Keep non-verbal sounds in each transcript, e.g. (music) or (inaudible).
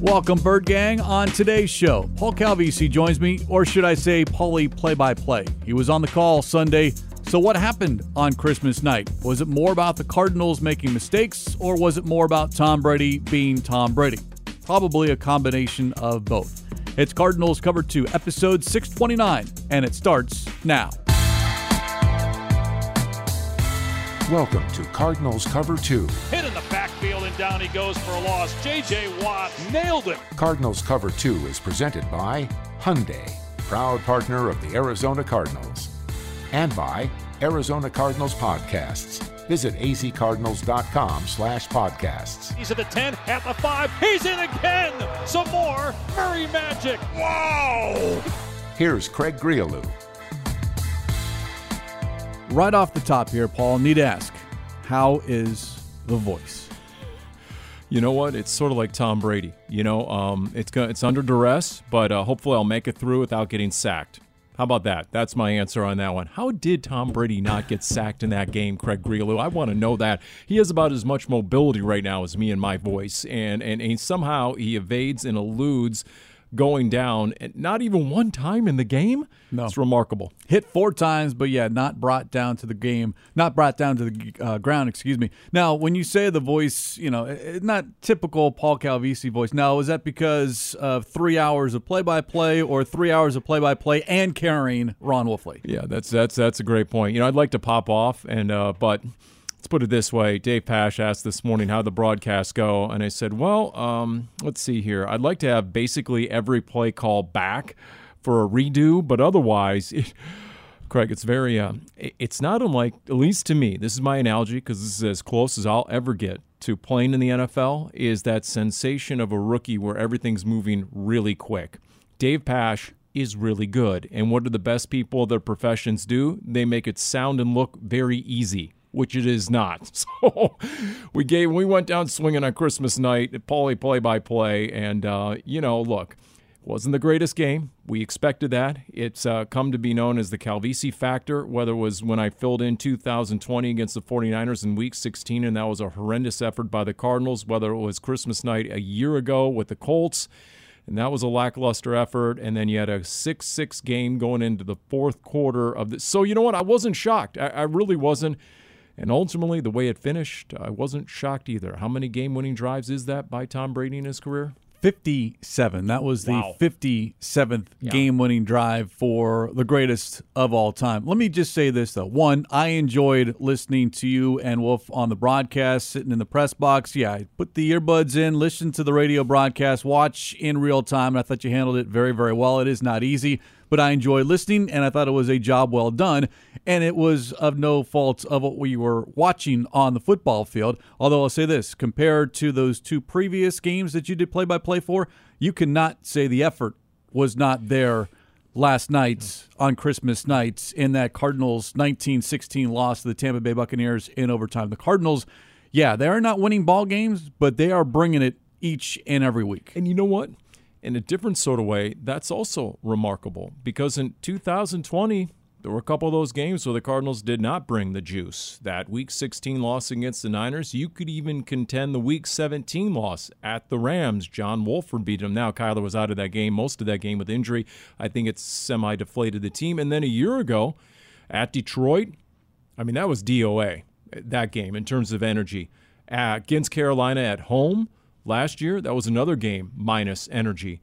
Welcome, Bird Gang. On today's show, Paul Calvisi joins me, or should I say, Paulie play by play. He was on the call Sunday. So, what happened on Christmas night? Was it more about the Cardinals making mistakes, or was it more about Tom Brady being Tom Brady? Probably a combination of both. It's Cardinals Cover 2, episode 629, and it starts now. Welcome to Cardinals Cover 2. Hit in backfield and down he goes for a loss. J.J. Watt nailed him. Cardinals Cover 2 is presented by Hyundai, proud partner of the Arizona Cardinals, and by Arizona Cardinals Podcasts. Visit azcardinals.com slash podcasts. He's at the 10, at the 5. He's in again. Some more Murray magic. Wow. Here's Craig Grialou. Right off the top here, Paul, need to ask, how is the voice? You know what? It's sort of like Tom Brady. You know, um, it's it's under duress, but uh, hopefully I'll make it through without getting sacked. How about that? That's my answer on that one. How did Tom Brady not get sacked in that game, Craig Grialou? I want to know that. He has about as much mobility right now as me and my voice, and, and, and somehow he evades and eludes going down, and not even one time in the game. No. It's remarkable. Hit four times, but yeah, not brought down to the game, not brought down to the uh, ground, excuse me. Now, when you say the voice, you know, not typical Paul Calvisi voice. Now, is that because of three hours of play by play or three hours of play by play and carrying Ron Wolfley? Yeah, that's that's that's a great point. You know, I'd like to pop off, and uh, but let's put it this way. Dave Pash asked this morning how the broadcasts go, and I said, well, um, let's see here. I'd like to have basically every play call back for a redo, but otherwise. It, (laughs) Craig, it's very, uh, it's not unlike, at least to me, this is my analogy because this is as close as I'll ever get to playing in the NFL, is that sensation of a rookie where everything's moving really quick. Dave Pash is really good. And what do the best people of their professions do? They make it sound and look very easy. Which it is not. (laughs) So we gave we went down swinging on Christmas night, Paulie play by play, and uh, you know, look, wasn't the greatest game. We expected that. It's uh, come to be known as the Calvisi factor, whether it was when I filled in 2020 against the 49ers in week 16, and that was a horrendous effort by the Cardinals, whether it was Christmas night a year ago with the Colts, and that was a lackluster effort, and then you had a 6 6 game going into the fourth quarter of the. So, you know what? I wasn't shocked. I, I really wasn't. And ultimately, the way it finished, I wasn't shocked either. How many game winning drives is that by Tom Brady in his career? 57. That was the Wow. 57th game winning drive for the greatest of all time. Let me just say this, though. One, I enjoyed listening to you and Wolf on the broadcast, sitting in the press box. Yeah, I put the earbuds in, listen to the radio broadcast, watch in real time, and I thought you handled it very, very well. It is not easy, but I enjoyed listening, and I thought it was a job well done. And it was of no fault of what we were watching on the football field. Although I'll say this compared to those two previous games that you did play by play for, you cannot say the effort was not there last night on Christmas night in that Cardinals 1916 loss to the Tampa Bay Buccaneers in overtime. The Cardinals, yeah, they are not winning ball games, but they are bringing it each and every week. And you know what? In a different sort of way, that's also remarkable because in 2020, there were a couple of those games where the Cardinals did not bring the juice. That Week 16 loss against the Niners, you could even contend the Week 17 loss at the Rams. John Wolford beat them. Now Kyler was out of that game, most of that game with injury. I think it's semi-deflated the team. And then a year ago at Detroit, I mean that was DOA that game in terms of energy. Uh, against Carolina at home last year, that was another game minus energy.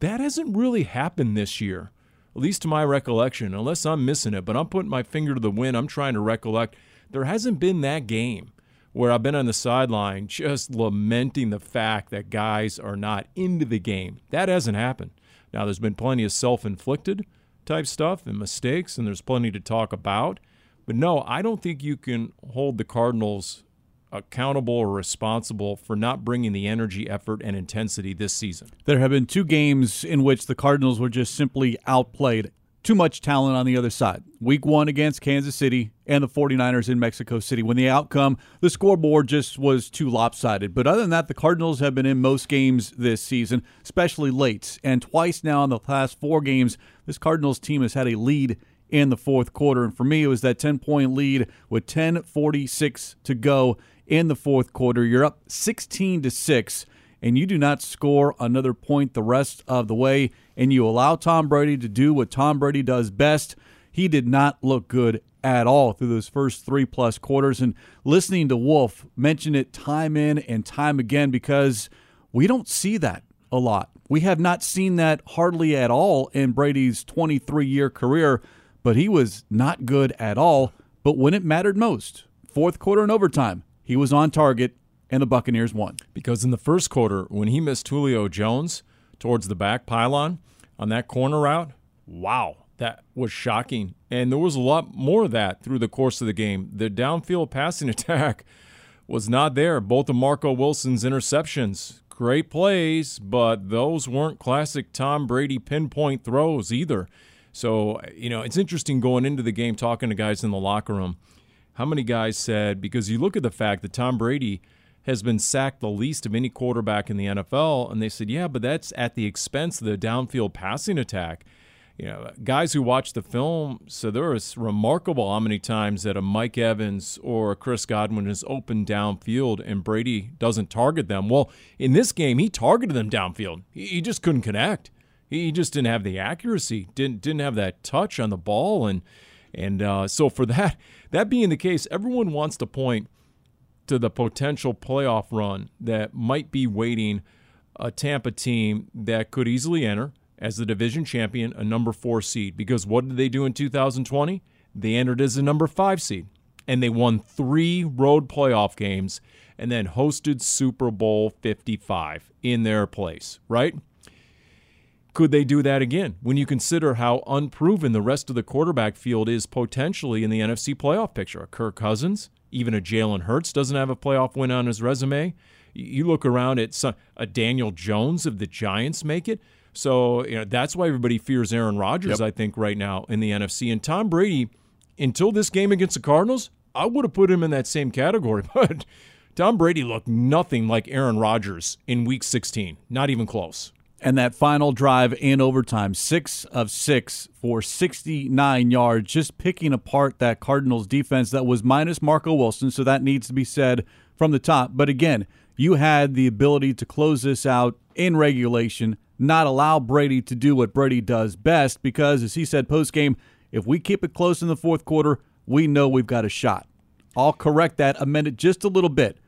That hasn't really happened this year at least to my recollection, unless I'm missing it, but I'm putting my finger to the wind. I'm trying to recollect. There hasn't been that game where I've been on the sideline just lamenting the fact that guys are not into the game. That hasn't happened. Now, there's been plenty of self inflicted type stuff and mistakes, and there's plenty to talk about. But no, I don't think you can hold the Cardinals accountable or responsible for not bringing the energy, effort, and intensity this season. There have been two games in which the Cardinals were just simply outplayed. Too much talent on the other side. Week one against Kansas City and the 49ers in Mexico City. When the outcome, the scoreboard just was too lopsided. But other than that, the Cardinals have been in most games this season, especially late. And twice now in the past four games, this Cardinals team has had a lead in the fourth quarter. And for me, it was that 10 point lead with 10.46 to go in the fourth quarter. You're up 16 to 6 and you do not score another point the rest of the way, and you allow Tom Brady to do what Tom Brady does best, he did not look good at all through those first three plus quarters. And listening to Wolf mention it time in and time again because we don't see that a lot. We have not seen that hardly at all in Brady's 23 year career, but he was not good at all. But when it mattered most, fourth quarter and overtime, he was on target and the Buccaneers won. Because in the first quarter, when he missed Julio Jones towards the back pylon on that corner route, wow, that was shocking. And there was a lot more of that through the course of the game. The downfield passing (laughs) attack was not there. Both of Marco Wilson's interceptions, great plays, but those weren't classic Tom Brady pinpoint throws either. So, you know, it's interesting going into the game talking to guys in the locker room. How many guys said, because you look at the fact that Tom Brady has been sacked the least of any quarterback in the NFL, and they said, yeah, but that's at the expense of the downfield passing attack you know, guys who watch the film so there was remarkable how many times that a Mike Evans or a Chris Godwin is open downfield and Brady doesn't target them. Well, in this game, he targeted them downfield. He just couldn't connect. He just didn't have the accuracy, didn't didn't have that touch on the ball, and and uh, so for that that being the case, everyone wants to point to the potential playoff run that might be waiting a Tampa team that could easily enter as the division champion, a number four seed. Because what did they do in 2020? They entered as a number five seed, and they won three road playoff games and then hosted Super Bowl 55 in their place, right? Could they do that again when you consider how unproven the rest of the quarterback field is potentially in the NFC playoff picture? A Kirk Cousins, even a Jalen Hurts doesn't have a playoff win on his resume. You look around at some, a Daniel Jones of the Giants make it. So you know that's why everybody fears Aaron Rodgers. Yep. I think right now in the NFC and Tom Brady. Until this game against the Cardinals, I would have put him in that same category. (laughs) But Tom Brady looked nothing like Aaron Rodgers in Week 16. Not even close. And that final drive in overtime, six of six for 69 yards, just picking apart that Cardinals defense that was minus Marco Wilson. So that needs to be said from the top. But again, you had the ability to close this out in regulation not allow Brady to do what Brady does best because, as he said post game, if we keep it close in the fourth quarter, we know we've got a shot. I'll correct that, amend it just a little bit.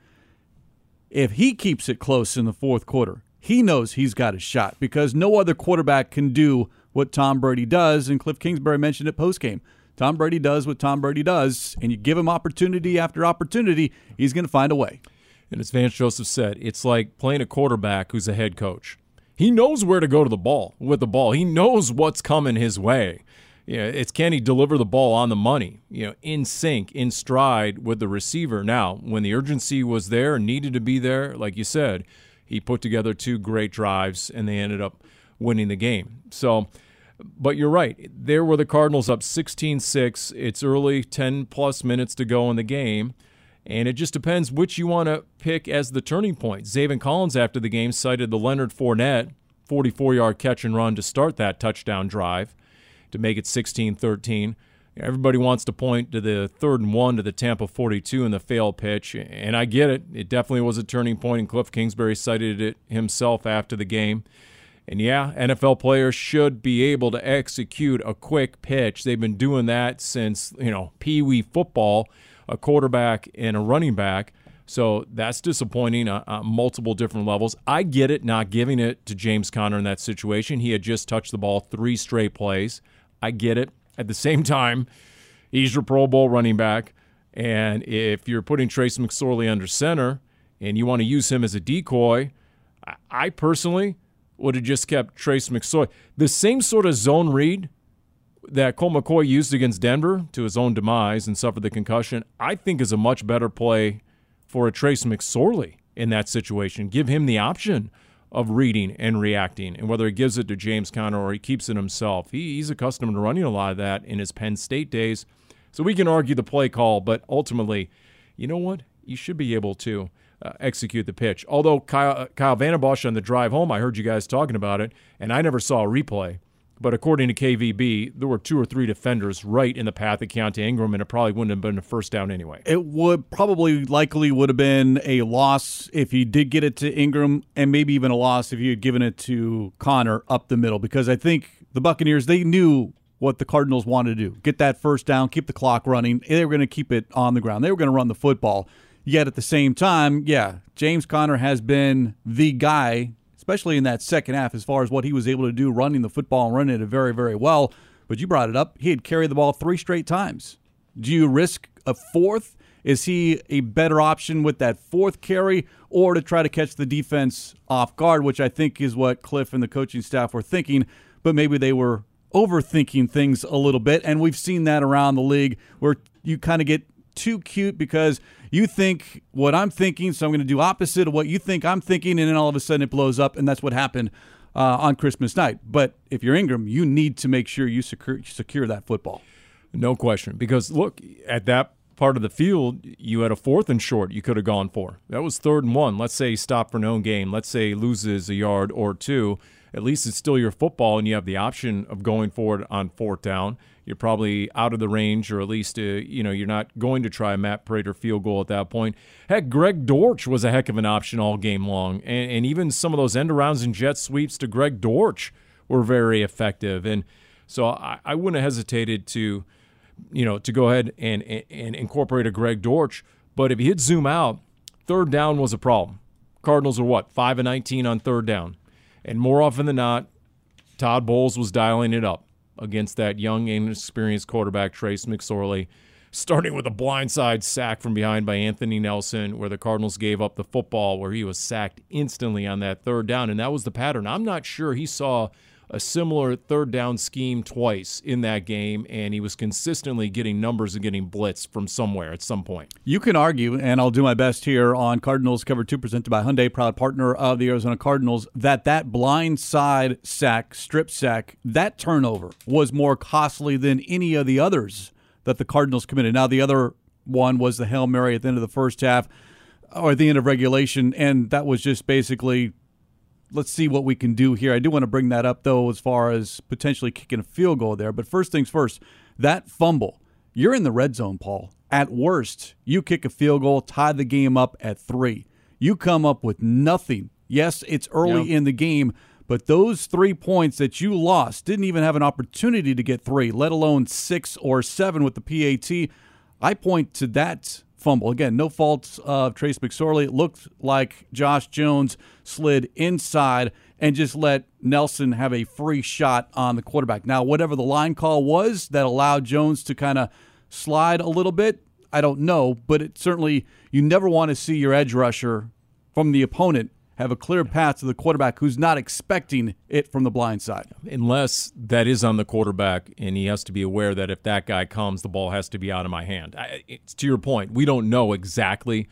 If he keeps it close in the fourth quarter, he knows he's got a shot because no other quarterback can do what Tom Brady does. And Cliff Kingsbury mentioned it post game. Tom Brady does what Tom Brady does, and you give him opportunity after opportunity, he's going to find a way. And as Vance Joseph said, it's like playing a quarterback who's a head coach. He knows where to go to the ball with the ball. He knows what's coming his way. You know, it's can he deliver the ball on the money, you know, in sync, in stride with the receiver. Now, when the urgency was there and needed to be there, like you said, he put together two great drives and they ended up winning the game. So, but you're right. There were the Cardinals up 16 6. It's early, 10 plus minutes to go in the game. And it just depends which you want to pick as the turning point. Zaven Collins, after the game, cited the Leonard Fournette 44 yard catch and run to start that touchdown drive to make it 16 13. Everybody wants to point to the third and one to the Tampa 42 and the fail pitch, and I get it. It definitely was a turning point, and Cliff Kingsbury cited it himself after the game. And yeah, NFL players should be able to execute a quick pitch. They've been doing that since, you know, Pee Wee football a quarterback and a running back. So that's disappointing on, on, multiple different levels. I get it not giving it to James Conner in that situation. He had just touched the ball three straight plays. I get it. At the same time, he's your Pro Bowl running back. And if you're putting Trace McSorley under center and you want to use him as a decoy, I personally would have just kept Trace McSorley. The same sort of zone read that Colt McCoy used against Denver to his own demise and suffered the concussion, I think is a much better play for a Trace McSorley in that situation. Give him the option of reading and reacting, and whether he gives it to James Conner or he keeps it himself. He, he's accustomed to running a lot of that in his Penn State days. So we can argue the play call, but ultimately, you know what? You should be able to uh, execute the pitch. Although Kyle, uh, Kyle Bosch on the drive home, I heard you guys talking about it, and I never saw a replay But according to KVB, there were two or three defenders right in the path of Keaontay Ingram, and it probably wouldn't have been a first down anyway. It would probably likely would have been a loss if you did get it to Ingram, and maybe even a loss if you had given it to Conner up the middle, because I think the Buccaneers they knew what the Cardinals wanted to do: get that first down, keep the clock running. They were going to keep it on the ground. They were going to run the football. Yet at the same time, yeah, James Conner has been the guy especially in that second half, as far as what he was able to do running the football and running it very, very well. But you brought it up. He had carried the ball three straight times. Do you risk a fourth? Is he a better option with that fourth carry or to try to catch the defense off guard, which I think is what Cliff and the coaching staff were thinking, but maybe they were overthinking things a little bit. And we've seen that around the league where you kind of get too cute because you think what I'm thinking, so I'm going to do opposite of what you think I'm thinking, and then all of a sudden it blows up, and that's what happened uh, on Christmas night. But if you're Ingram, you need to make sure you secure secure that football. No question, because look at that part of the field, you had a fourth and short you could have gone for. That was third and one. Let's say stop for no gain. Let's say loses a yard or two. At least it's still your football, and you have the option of going forward on fourth down you're probably out of the range, or at least uh, you know you're not going to try a Matt Prater field goal at that point. Heck, Greg Dortch was a heck of an option all game long, and, and even some of those end arounds and jet sweeps to Greg Dortch were very effective. And so I, I wouldn't have hesitated to, you know, to go ahead and, and, and incorporate a Greg Dortch. But if you hit zoom out, third down was a problem. Cardinals are what five and nineteen on third down, and more often than not, Todd Bowles was dialing it up against that young, inexperienced quarterback, Trace McSorley, starting with a blindside sack from behind by Anthony Nelson, where the Cardinals gave up the football, where he was sacked instantly on that third down. And that was the pattern. I'm not sure he saw a similar third down scheme twice in that game, and he was consistently getting numbers and getting blitzed from somewhere at some point. You can argue, and I'll do my best here on Cardinals Cover 2 presented by Hyundai, proud partner of the Arizona Cardinals, that that blind side sack, strip sack, that turnover was more costly than any of the others that the Cardinals committed. Now, the other one was the Hail Mary at the end of the first half or at the end of regulation, and that was just basically let's see what we can do here. I do want to bring that up though, as far as potentially kicking a field goal there. But first things first, that fumble, you're in the red zone, Paul. At worst, you kick a field goal, tie the game up at three. You come up with nothing. Yes, it's early yep. in the game, but those three points that you lost didn't even have an opportunity to get three, let alone six or seven with the PAT. I point to that fumble. Again, no fault of Trace McSorley. It looked like Josh Jones slid inside and just let Nelson have a free shot on the quarterback. Now, whatever the line call was that allowed Jones to kind of slide a little bit, I don't know, but it certainly you never want to see your edge rusher from the opponent have a clear path to the quarterback who's not expecting it from the blind side. Unless that is on the quarterback, and he has to be aware that if that guy comes, the ball has to be out of my hand. I, it's to your point. We don't know exactly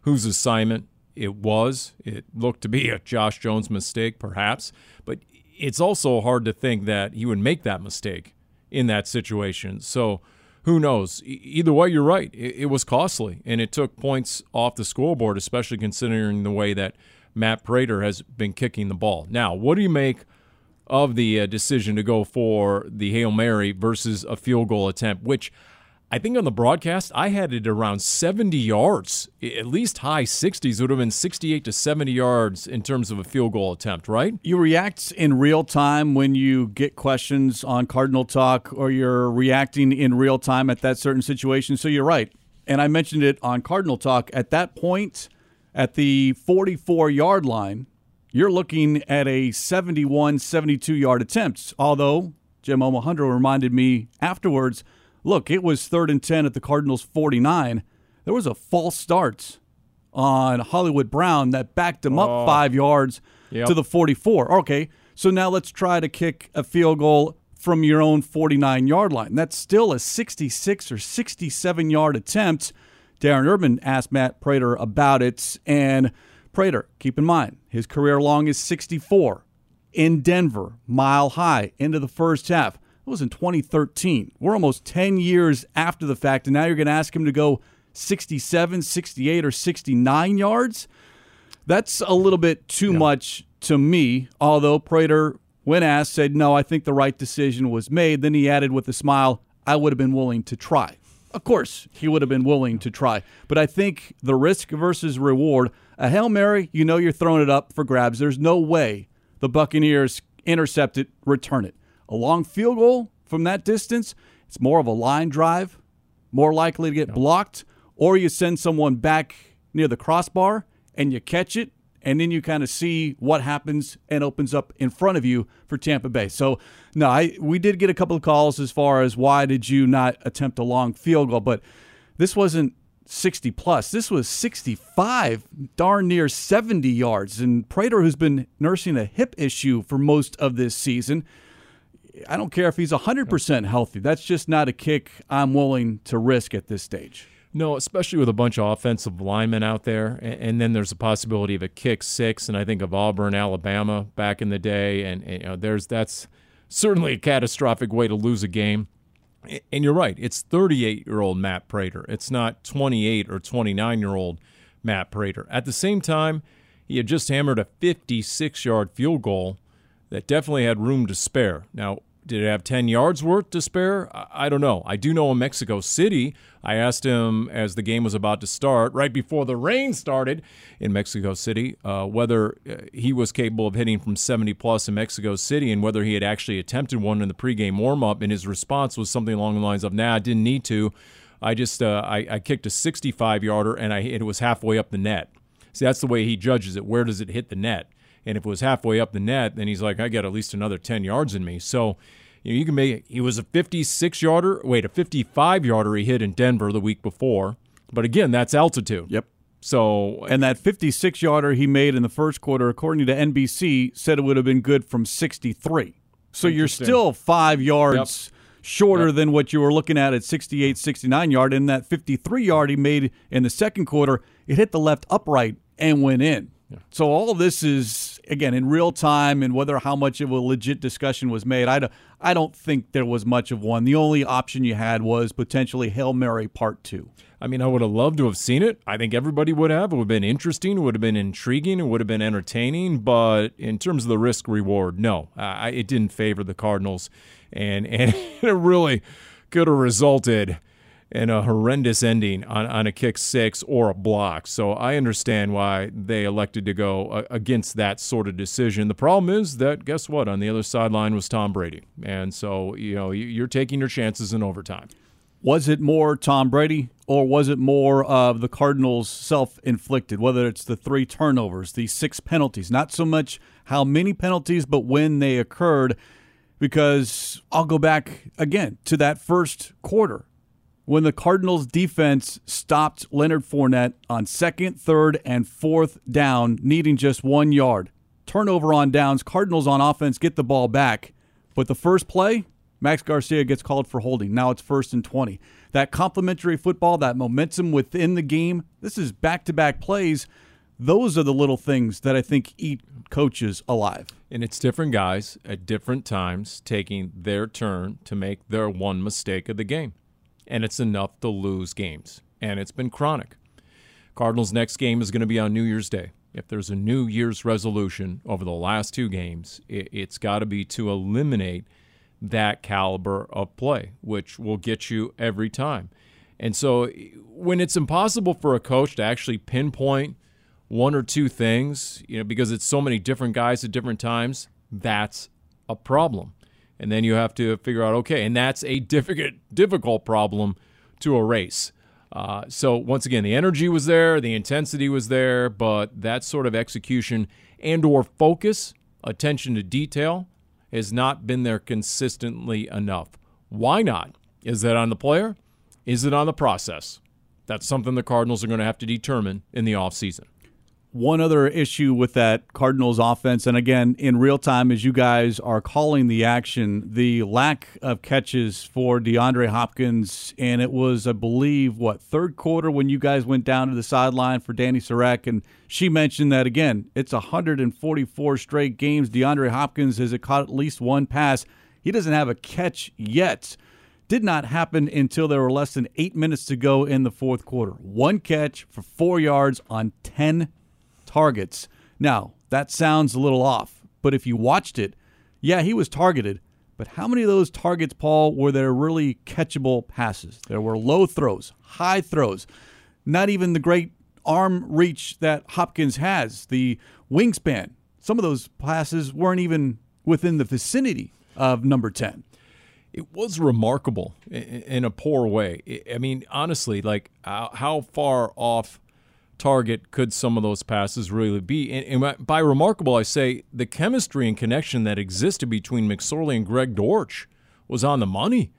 whose assignment it was. It looked to be a Josh Jones mistake, perhaps, but it's also hard to think that he would make that mistake in that situation. So who knows? Either way, you're right. It, it was costly, and it took points off the scoreboard, especially considering the way that – Matt Prater has been kicking the ball. Now, what do you make of the uh, decision to go for the Hail Mary versus a field goal attempt, which I think on the broadcast I had it around 70 yards, at least high 60s would have been 68 to 70 yards in terms of a field goal attempt, right? You react in real time when you get questions on Cardinal Talk or you're reacting in real time at that certain situation. So you're right. And I mentioned it on Cardinal Talk. At that point, at the 44 yard line, you're looking at a 71 72 yard attempt. Although Jim Omohundro reminded me afterwards look, it was third and 10 at the Cardinals 49. There was a false start on Hollywood Brown that backed him oh. up five yards yep. to the 44. Okay, so now let's try to kick a field goal from your own 49 yard line. That's still a 66 or 67 yard attempt. Darren Urban asked Matt Prater about it, and Prater, keep in mind, his career long is 64 in Denver, mile high, into the first half. It was in 2013. We're almost 10 years after the fact, and now you're going to ask him to go 67, 68, or 69 yards? That's a little bit too yeah. much to me, although Prater when asked, said, No, I think the right decision was made. Then he added with a smile, I would have been willing to try. Of course, he would have been willing to try. But I think the risk versus reward, a Hail Mary, you know you're throwing it up for grabs. There's no way the Buccaneers intercept it, return it. A long field goal from that distance, it's more of a line drive, more likely to get blocked, or you send someone back near the crossbar and you catch it and then you kind of see what happens and opens up in front of you for Tampa Bay. So, no, I we did get a couple of calls as far as why did you not attempt a long field goal, but this wasn't 60 plus. This was 65, darn near 70 yards. And Prater, who's been nursing a hip issue for most of this season, I don't care if he's 100% healthy. That's just not a kick I'm willing to risk at this stage. No, especially with a bunch of offensive linemen out there, and, then there's a possibility of a kick six. And I think of Auburn, Alabama back in the day, and, and you know, there's that's certainly a catastrophic way to lose a game. And you're right, it's 38 year old Matt Prater. It's not 28 or 29 year old Matt Prater. At the same time, he had just hammered a 56 yard field goal that definitely had room to spare. Now, did it have 10 yards worth to spare? I don't know. I do know in Mexico City, I asked him as the game was about to start, right before the rain started in Mexico City, uh, whether uh, he was capable of hitting from 70 plus in Mexico City and whether he had actually attempted one in the pregame warm up. And his response was something along the lines of, nah, I didn't need to. I just uh, I, I, kicked a 65 yarder and I it was halfway up the net. See, that's the way he judges it. Where does it hit the net? And if it was halfway up the net, then he's like, I got at least another 10 yards in me. So, you know, you can make he was a 56 yarder, wait, a 55 yarder he hit in Denver the week before. But again, that's altitude. Yep. So and that 56 yarder he made in the first quarter, according to NBC, said it would have been good from 63. So you're still five yards yep. shorter yep. than what you were looking at at 68, 69 yard. And that 53 yard he made in the second quarter, it hit the left upright and went in. So all this is again in real time, and whether how much of a legit discussion was made, I don't, I don't think there was much of one. The only option you had was potentially Hail Mary Part Two. I mean, I would have loved to have seen it. I think everybody would have. It would have been interesting. It would have been intriguing. It would have been entertaining. But in terms of the risk reward, no, it didn't favor the Cardinals, and and (laughs) it really could have resulted and a horrendous ending on, on a kick six or a block. So I understand why they elected to go uh, against that sort of decision. The problem is that, guess what? On the other sideline was Tom Brady. And so, you know, you're taking your chances in overtime. Was it more Tom Brady or was it more of the Cardinals self inflicted? Whether it's the three turnovers, the six penalties, not so much how many penalties, but when they occurred. Because I'll go back again to that first quarter when the Cardinals defense stopped Leonard Fournette on second, third, and fourth down, needing just one yard. Turnover on downs. Cardinals on offense get the ball back. But the first play, Max Garcia gets called for holding. Now it's first and 20. That complementary football, that momentum within the game, this is back to back plays. Those are the little things that I think eat coaches alive. And it's different guys at different times taking their turn to make their one mistake of the game and it's enough to lose games. And it's been chronic. Cardinals' next game is going to be on New Year's Day. If there's a New Year's resolution over the last two games, it, has got to be to eliminate that caliber of play, which will get you every time. And so when it's impossible for a coach to actually pinpoint one or two things, you know, because it's so many different guys at different times, that's a problem and then you have to figure out okay, and that's a difficult difficult problem to erase. Uh, so once again, the energy was there, the intensity was there, but that sort of execution and/or focus, attention to detail, has not been there consistently enough. Why not? Is that on the player? Is it on the process? That's something the Cardinals are going to have to determine in the offseason. One other issue with that Cardinals offense, and again, in real time, as you guys are calling the action, the lack of catches for DeAndre Hopkins. And it was, I believe, what, third quarter when you guys went down to the sideline for Danny Sarek. And she mentioned that, again, it's 144 straight games. DeAndre Hopkins has caught at least one pass. He doesn't have a catch yet did not happen until there were less than eight minutes to go in the fourth quarter. One catch for four yards on 10 targets. Now, that sounds a little off, but if you watched it, Yeah, he was targeted, but how many of those targets, Paul, were there really catchable passes? There were low throws, high throws, not even the great arm reach that Hopkins has, the wingspan. Some of those passes weren't even within the vicinity of number 10 it was remarkable in a poor way. I mean, honestly, like uh, how far off target could some of those passes really be? And by remarkable, I say the chemistry and connection that existed between McSorley and Greg Dortch was on the money.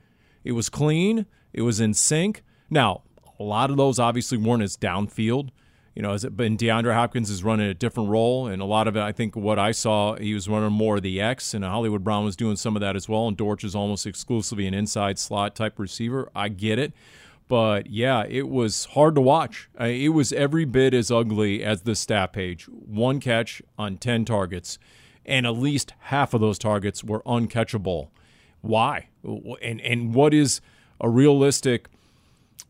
It was clean, it was in sync. Now, a lot of those obviously weren't as downfield you know, as it, but DeAndre Hopkins is running a different role, and a lot of it, I think, what I saw, he was running more of the X, and Hollywood Brown was doing some of that as well. And Dortch is almost exclusively an inside slot type receiver. I get it, but yeah, it was hard to watch. Uh, it was every bit as ugly as the stat page. One catch on ten targets, and at least half of those targets were uncatchable. Why? And and what is a realistic?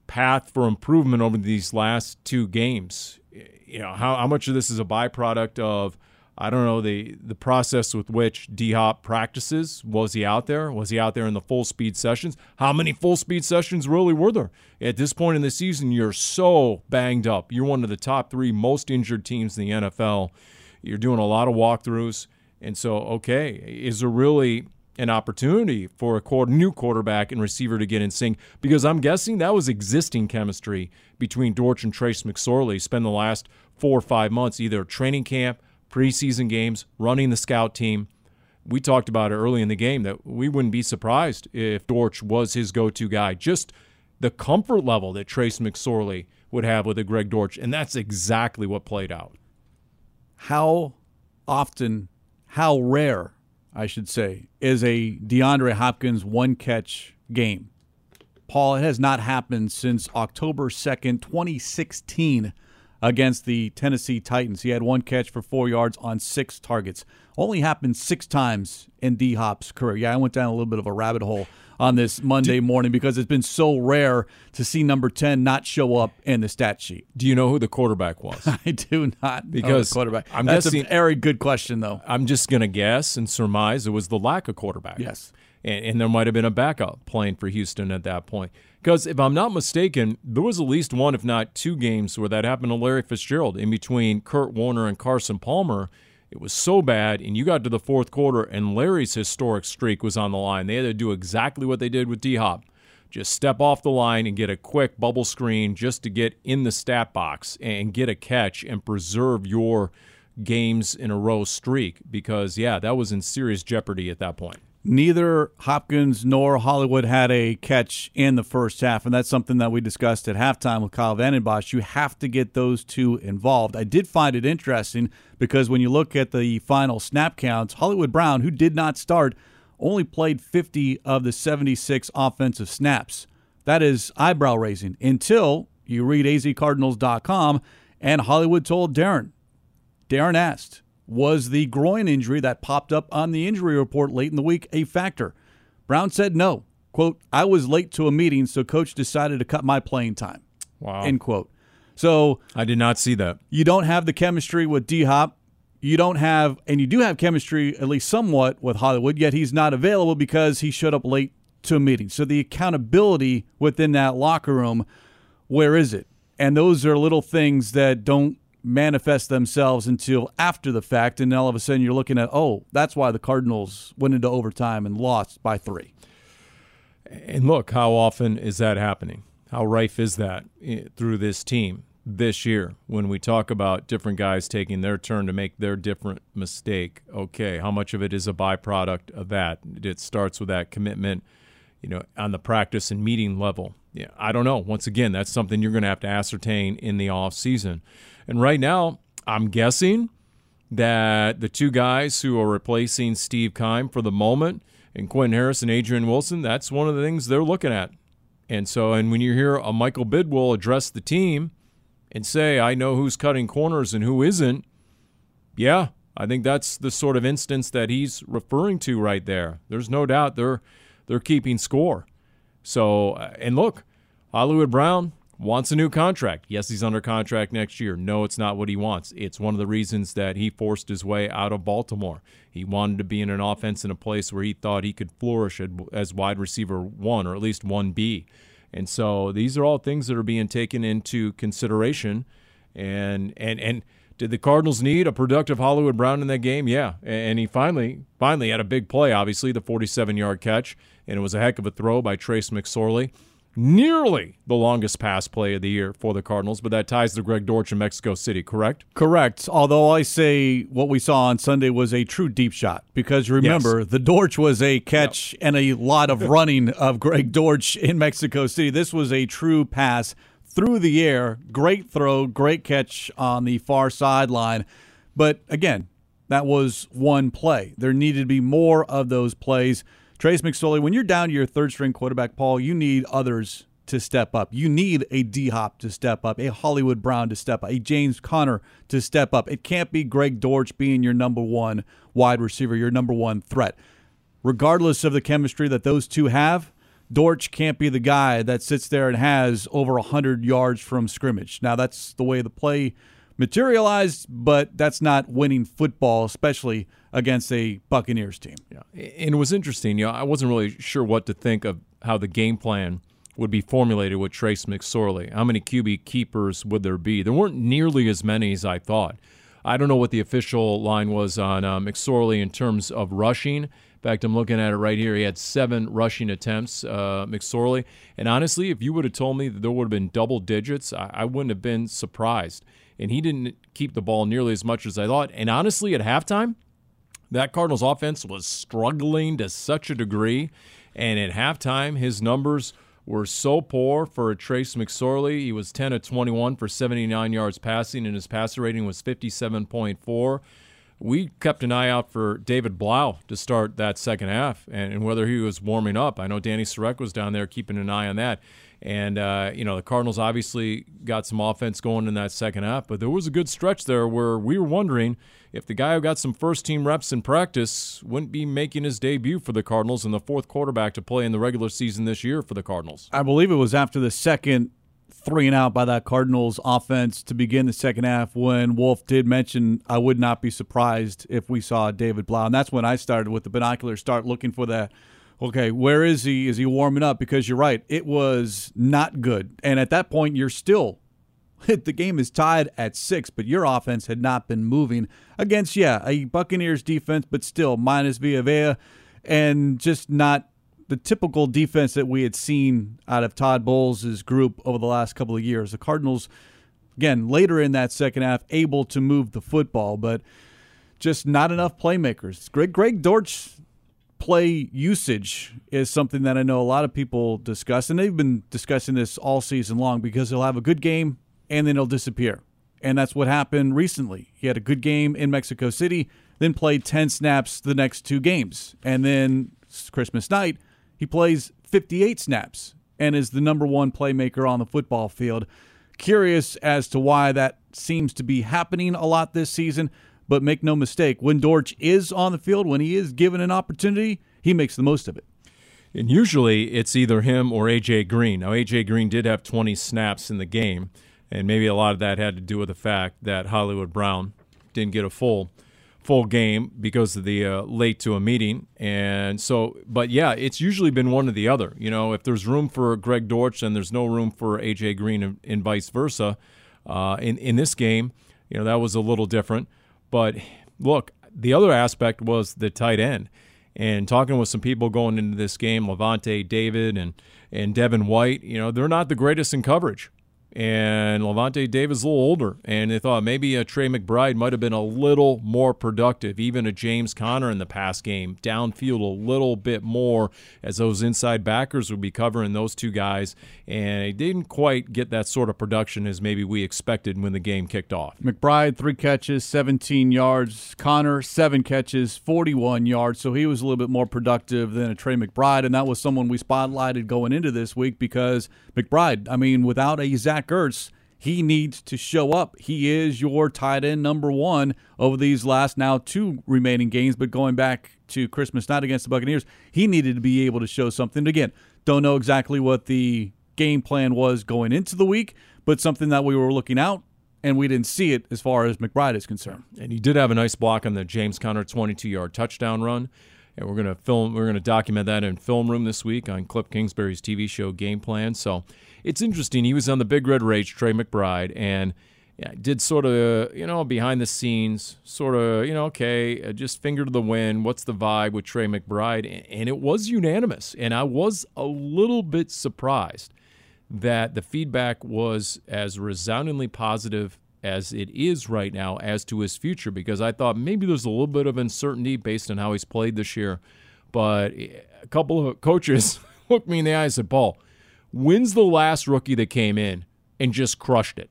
path for improvement over these last two games. You know, how, how much of this is a byproduct of I don't know the the process with which D Hop practices. Was he out there? Was he out there in the full speed sessions? How many full speed sessions really were there? At this point in the season, you're so banged up. You're one of the top three most injured teams in the NFL. You're doing a lot of walkthroughs, and so okay, is there really an opportunity for a new quarterback and receiver to get in sync because I'm guessing that was existing chemistry between Dortch and Trace McSorley. Spend the last four or five months either training camp, preseason games, running the scout team. We talked about it early in the game that we wouldn't be surprised if Dortch was his go-to guy. Just the comfort level that Trace McSorley would have with a Greg Dortch, and that's exactly what played out. How often, how rare I should say, is a DeAndre Hopkins one catch game. Paul, it has not happened since October 2nd, 2016, against the Tennessee Titans. He had one catch for four yards on six targets. Only happened six times in D Hop's career. Yeah, I went down a little bit of a rabbit hole on this Monday morning because it's been so rare to see number 10 not show up in the stat sheet. Do you know who the quarterback was? (laughs) I do not because quarterback. I'm That's guessing, a very good question, though. I'm just going to guess and surmise it was the lack of quarterback. Yes. And, and there might have been a backup playing for Houston at that point. Because if I'm not mistaken, there was at least one, if not two games where that happened to Larry Fitzgerald in between Kurt Warner and Carson Palmer – it was so bad, and you got to the fourth quarter, and Larry's historic streak was on the line. They had to do exactly what they did with D Hop just step off the line and get a quick bubble screen just to get in the stat box and get a catch and preserve your games in a row streak because, yeah, that was in serious jeopardy at that point neither Hopkins nor Hollywood had a catch in the first half, and that's something that we discussed at halftime with Kyle Vanden Bosch. You have to get those two involved. I did find it interesting because when you look at the final snap counts, Hollywood Brown, who did not start, only played 50 of the 76 offensive snaps. That is eyebrow raising until you read azcardinals.com and Hollywood told Darren. Darren asked, was the groin injury that popped up on the injury report late in the week a factor? Brown said no. Quote, I was late to a meeting, so coach decided to cut my playing time. Wow. End quote. So I did not see that. You don't have the chemistry with D Hop. You don't have, and you do have chemistry, at least somewhat, with Hollywood, yet he's not available because he showed up late to a meeting. So the accountability within that locker room, where is it? And those are little things that don't manifest themselves until after the fact, and all of a sudden you're looking at, oh, that's why the Cardinals went into overtime and lost by three. And look, how often is that happening? How rife is that eh, through this team this year when we talk about different guys taking their turn to make their different mistake? Okay, how much of it is a byproduct of that? It starts with that commitment, you know, on the practice and meeting level. Yeah, I don't know. Once again, that's something you're going to have to ascertain in the off season. And right now, I'm guessing that the two guys who are replacing Steve Keim for the moment, and Quentin Harris and Adrian Wilson, that's one of the things they're looking at. And so, and when you hear a Michael Bidwill address the team and say, I know who's cutting corners and who isn't, yeah, I think that's the sort of instance that he's referring to right there. There's no doubt they're they're keeping score. So, uh, and look, Hollywood Brown, wants a new contract. Yes, he's under contract next year. No, it's not what he wants. It's one of the reasons that he forced his way out of Baltimore. He wanted to be in an offense in a place where he thought he could flourish as wide receiver one or at least 1B. And so these are all things that are being taken into consideration. And and and did the Cardinals need a productive Hollywood Brown in that game? Yeah. And he finally finally had a big play, obviously, the 47-yard catch, and it was a heck of a throw by Trace McSorley nearly the longest pass play of the year for the Cardinals, but that ties to Greg Dortch in Mexico City, correct? Correct. Although I say what we saw on Sunday was a true deep shot because remember, yes. the Dortch was a catch and a lot of running of Greg Dortch in Mexico City. This was a true pass through the air. Great throw, great catch on the far sideline. But again, that was one play. There needed to be more of those plays. Trace McSorley, when you're down to your third string quarterback, Paul, you need others to step up. You need a D Hop to step up, a Hollywood Brown to step up, a James Conner to step up. It can't be Greg Dortch being your number one wide receiver, your number one threat. Regardless of the chemistry that those two have, Dortch can't be the guy that sits there and has over 100 yards from scrimmage. Now, that's the way the play materialized, but that's not winning football, especially against a Buccaneers team. Yeah. And it was interesting. You know, I wasn't really sure what to think of how the game plan would be formulated with Trace McSorley. How many QB keepers would there be? There weren't nearly as many as I thought. I don't know what the official line was on uh, McSorley in terms of rushing. In fact, I'm looking at it right here. He had seven rushing attempts, uh, McSorley. And honestly, if you would have told me that there would have been double digits, I, I wouldn't have been surprised and he didn't keep the ball nearly as much as I thought. And honestly, at halftime, that Cardinals offense was struggling to such a degree. And at halftime, his numbers were so poor for Trace McSorley. He was 10 of 21 for 79 yards passing, and his passer rating was 57.4. We kept an eye out for David Blough to start that second half and, and whether he was warming up. I know Danny Sarek was down there keeping an eye on that. And, uh, you know, the Cardinals obviously got some offense going in that second half, but there was a good stretch there where we were wondering if the guy who got some first team reps in practice wouldn't be making his debut for the Cardinals and the fourth quarterback to play in the regular season this year for the Cardinals. I believe it was after the second three and out by that Cardinals offense to begin the second half when Wolf did mention I would not be surprised if we saw David Blough. And that's when I started with the binocular start looking for that okay, where is he? Is he warming up? Because you're right, it was not good. And at that point, you're still (laughs) the game is tied at six, but your offense had not been moving against, yeah, a Buccaneers defense, but still minus Vea and just not the typical defense that we had seen out of Todd Bowles' group over the last couple of years. The Cardinals, again, later in that second half, able to move the football, but just not enough playmakers. Greg Greg Dortch play usage is something that I know a lot of people discuss, and they've been discussing this all season long because he'll have a good game and then he'll disappear. And that's what happened recently. He had a good game in Mexico City, then played 10 snaps the next two games. And then Christmas night, he plays 58 snaps and is the number one playmaker on the football field. Curious as to why that seems to be happening a lot this season. But make no mistake, when Dortch is on the field, when he is given an opportunity, he makes the most of it. And usually it's either him or A.J. Green. Now, A.J. Green did have 20 snaps in the game, and maybe a lot of that had to do with the fact that Hollywood Brown didn't get a full full game because of the uh, late to a meeting. And so, but yeah, it's usually been one or the other. You know, if there's room for Greg Dortch and there's no room for A.J. Green and, and vice versa. Uh, in, in this game, you know, that was a little different. But look, the other aspect was the tight end. And talking with some people going into this game, Lavonte David and, and Devin White, you know, they're not the greatest in coverage and Lavonte Davis a little older, and they thought maybe a Trey McBride might have been a little more productive, even a James Conner in the pass game, downfield a little bit more, as those inside backers would be covering those two guys, and he didn't quite get that sort of production as maybe we expected when the game kicked off. McBride three catches, 17 yards. Conner seven catches, 41 yards. So he was a little bit more productive than a Trey McBride, and that was someone we spotlighted going into this week because McBride, I mean, without a Zach Ertz, he needs to show up. He is your tight end number one over these last now two remaining games, but going back to Christmas night against the Buccaneers, he needed to be able to show something. Again, don't know exactly what the game plan was going into the week, but something that we were looking out and we didn't see it as far as McBride is concerned. And he did have a nice block on the James Conner 22-yard touchdown run. And we're gonna film. We're gonna document that in film room this week on Cliff Kingsbury's TV show Game Plan. So it's interesting. He was on the Big Red Rage, Trey McBride, and yeah, did sort of you know behind the scenes, sort of you know okay, uh, just finger to the wind. What's the vibe with Trey McBride? And it was unanimous. And I was a little bit surprised that the feedback was as resoundingly positive as it is right now as to his future because I thought maybe there's a little bit of uncertainty based on how he's played this year. But a couple of coaches (laughs) looked me in the eye and said, Paul, when's the last rookie that came in and just crushed it?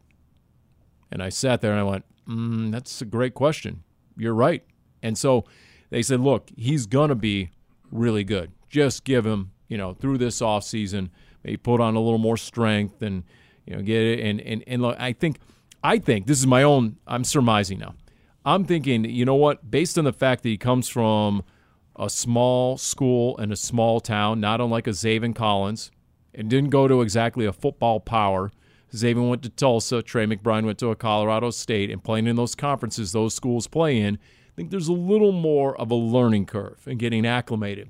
And I sat there and I went, mm, that's a great question. You're right. And so they said, look, he's going to be really good. Just give him, you know, through this offseason, maybe put on a little more strength and, you know, get it. And, and, and look, I think – I think this is my own. I'm surmising now. I'm thinking, you know what? Based on the fact that he comes from a small school in a small town, not unlike a Zaven Collins, and didn't go to exactly a football power. Zaven went to Tulsa. Trey McBride went to a Colorado State, and playing in those conferences those schools play in, I think there's a little more of a learning curve and getting acclimated.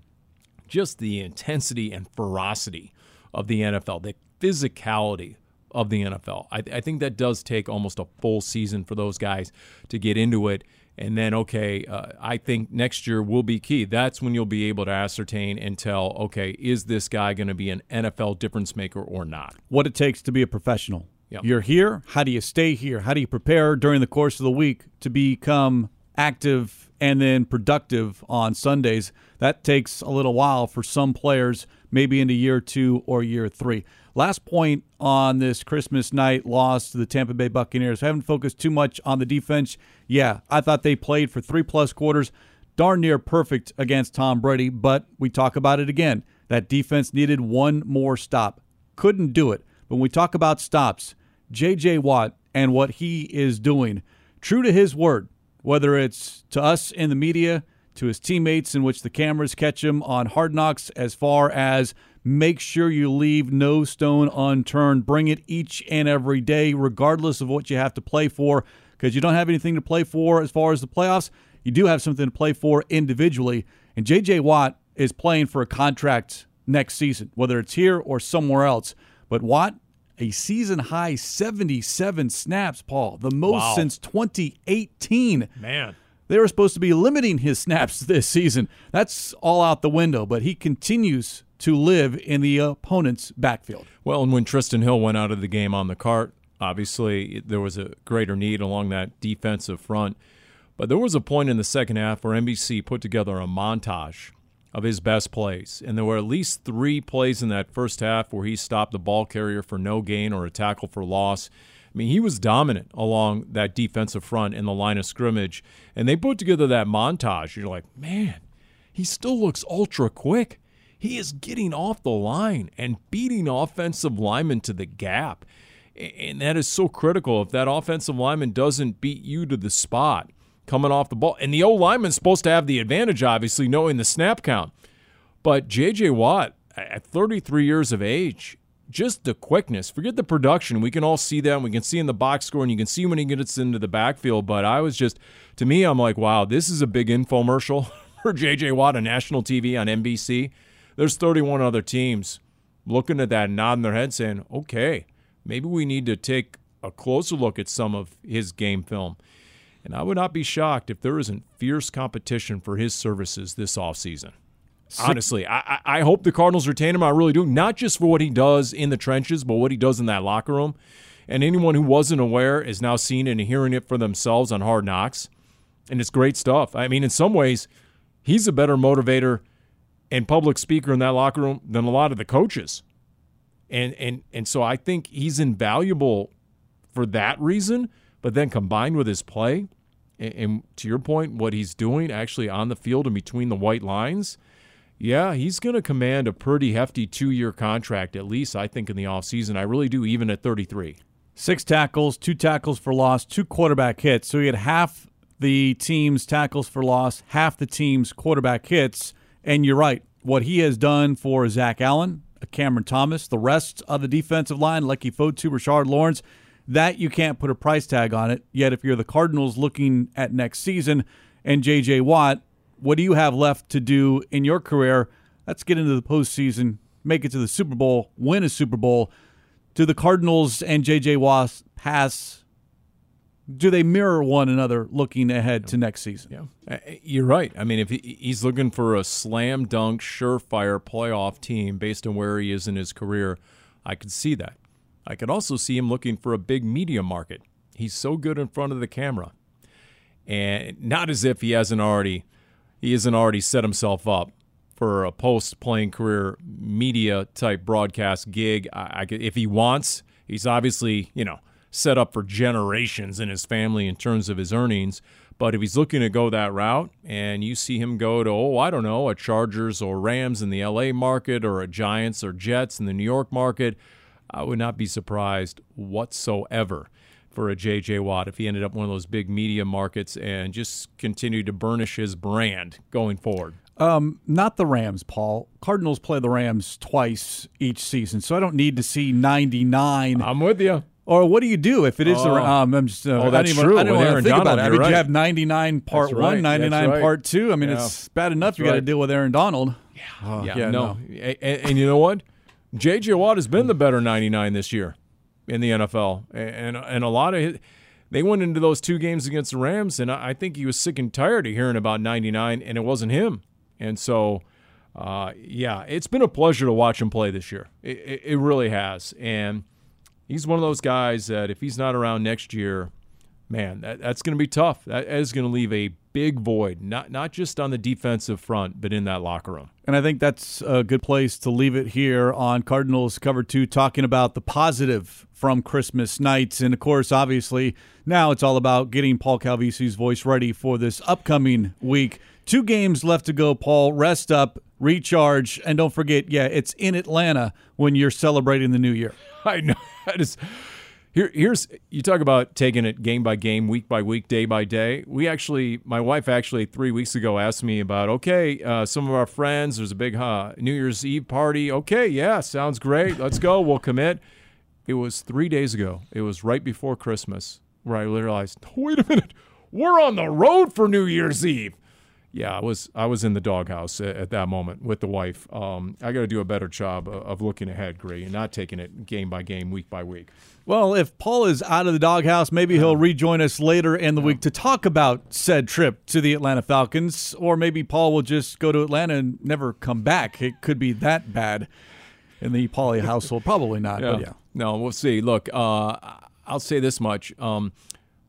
Just the intensity and ferocity of the NFL, the physicality of the NFL. I, I, think that does take almost a full season for those guys to get into it. And then, okay, uh, I think next year will be key. That's when you'll be able to ascertain and tell, okay, is this guy going to be an NFL difference maker or not? What it takes to be a professional. Yep. You're here. How do you stay here? How do you prepare during the course of the week to become active and then productive on Sundays? That takes a little while for some players, maybe into year two or year three. Last point on this Christmas night loss to the Tampa Bay Buccaneers. I haven't focused too much on the defense. Yeah, I thought they played for three plus quarters, darn near perfect against Tom Brady, but we talk about it again. That defense needed one more stop. Couldn't do it. But when we talk about stops, J.J. Watt and what he is doing, true to his word, whether it's to us in the media, to his teammates, in which the cameras catch him on Hard Knocks, as far as Make sure you leave no stone unturned. Bring it each and every day, regardless of what you have to play for, because you don't have anything to play for as far as the playoffs. You do have something to play for individually. And J.J. Watt is playing for a contract next season, whether it's here or somewhere else. But Watt, a season high 77 snaps, Paul, the most wow. since 2018. Man. They were supposed to be limiting his snaps (laughs) this season. That's all out the window, but he continues to live in the opponent's backfield. Well, and when Trysten Hill went out of the game on the cart, obviously there was a greater need along that defensive front. But there was a point in the second half where NBC put together a montage of his best plays. And there were at least three plays in that first half where he stopped the ball carrier for no gain or a tackle for loss. I mean, he was dominant along that defensive front in the line of scrimmage. And they put together that montage. You're like, man, he still looks ultra quick. He is getting off the line and beating offensive linemen to the gap. And that is so critical. If that offensive lineman doesn't beat you to the spot coming off the ball, and the old lineman's supposed to have the advantage, obviously, knowing the snap count. But J.J. Watt, at 33 years of age, just the quickness. Forget the production. We can all see that. We can see in the box score, and you can see when he gets into the backfield. But I was just, to me, I'm like, wow, this is a big infomercial (laughs) for J.J. Watt on national TV on NBC there's 31 other teams looking at that and nodding their head saying, okay, maybe we need to take a closer look at some of his game film. And I would not be shocked if there isn't fierce competition for his services this offseason. Honestly, I, I hope the Cardinals retain him. I really do. Not just for what he does in the trenches, but what he does in that locker room. And anyone who wasn't aware is now seeing and hearing it for themselves on Hard Knocks. And it's great stuff. I mean, in some ways, he's a better motivator – and public speaker in that locker room than a lot of the coaches. And and and so I think he's invaluable for that reason, but then combined with his play and, and to your point what he's doing actually on the field and between the white lines, yeah, he's going to command a pretty hefty 2-year contract at least I think in the offseason. I really do even at 33. Six tackles, two tackles for loss, two quarterback hits. So he had half the team's tackles for loss, half the team's quarterback hits. And you're right. What he has done for Zach Allen Cameron Thomas. The rest of the defensive line, Leki Fotu, Rashard Lawrence, that you can't put a price tag on it. Yet if you're the Cardinals looking at next season and J.J. Watt, what do you have left to do in your career? Let's get into the postseason, make it to the Super Bowl, win a Super Bowl. Do the Cardinals and J.J. Watt pass do they mirror one another looking ahead to next season? Yeah, uh, you're right. I mean, if he's looking for a slam dunk, surefire playoff team based on where he is in his career, I could see that. I could also see him looking for a big media market. He's so good in front of the camera, and not as if he hasn't already he hasn't already set himself up for a post playing career media type broadcast gig. I, I could, if he wants, he's obviously you know set up for generations in his family in terms of his earnings. But if he's looking to go that route and you see him go to, oh, I don't know, a Chargers or Rams in the LA market or a Giants or Jets in the New York market, I would not be surprised whatsoever for a J.J. Watt if he ended up one of those big media markets and just continued to burnish his brand going forward. Um, not the Rams, Paul. Cardinals play the Rams twice each season, so I don't need to see 99. I'm with you. Or what do you do if it is? Oh. The, um, I'm just, uh, oh, that's I didn't true. I didn't want to think Donald, about it. I mean, right. you have 99 part That's one, right. 99 right. part two. I mean, Yeah. it's bad enough That's you got to deal with Aaron Donald. Uh, yeah, no. And, and you know what? J.J. Watt has been the better 99 this year in the NFL. And, and a lot of his, they went into those two games against the Rams, and I I think he was sick and tired of hearing about 99, and it wasn't him. And so, uh, yeah, it's been a pleasure to watch him play this year. It, it, it really has. And he's one of those guys that if he's not around next year, man, that, that's going to be tough. That is going to leave a big void, not not just on the defensive front, but in that locker room. And I think that's a good place to leave it here on Cardinals Cover 2, talking about the positive from Christmas nights. And of course, obviously, now it's all about getting Paul Calvisi's voice ready for this upcoming week. Two games left to go, Paul. Rest up, recharge, and don't forget, yeah, it's in Atlanta when you're celebrating the new year. (laughs) I know. (laughs) I just here here's you talk about taking it game by game, week by week, day by day. We actually, my wife actually three weeks ago asked me about okay, uh, some of our friends. There's a big uh, New Year's Eve party. Okay, yeah, sounds great. Let's go. We'll commit. It was three days ago. It was right before Christmas where I realized, wait a minute, we're on the road for New Year's Eve. Yeah, I was I was in the doghouse at, at that moment with the wife. Um, I got to do a better job of, of looking ahead, Gray, and not taking it game by game, week by week. Well, if Paul is out of the doghouse, maybe he'll rejoin us later in the week to talk about said trip to the Atlanta Falcons, or maybe Paul will just go to Atlanta and never come back. It could be that bad in the Paulie (laughs) household. Probably not, but yeah. No, we'll see. Look, uh, I'll say this much. Um,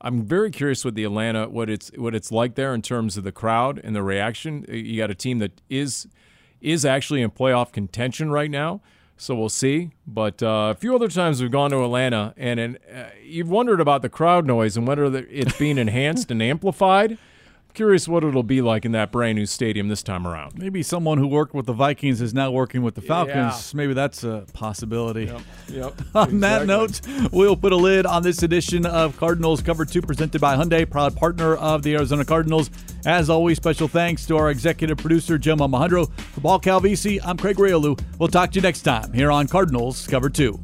I'm very curious with the Atlanta what it's what it's like there in terms of the crowd and the reaction. You got a team that is is actually in playoff contention right now, so we'll see. But uh, a few other times we've gone to Atlanta, and, and uh, you've wondered about the crowd noise and whether it's being (laughs) enhanced and amplified. Curious what it'll be like in that brand new stadium this time around. Maybe someone who worked with the Vikings is now working with the Falcons. Maybe that's a possibility. Yep. (laughs) On that note, we'll put a lid on this edition of Cardinals Cover 2 presented by Hyundai, proud partner of the Arizona Cardinals. As always, special thanks to our executive producer, Jim Alejandro. For Paul Calvisi, I'm Craig Grialou. We'll talk to you next time here on Cardinals Cover 2.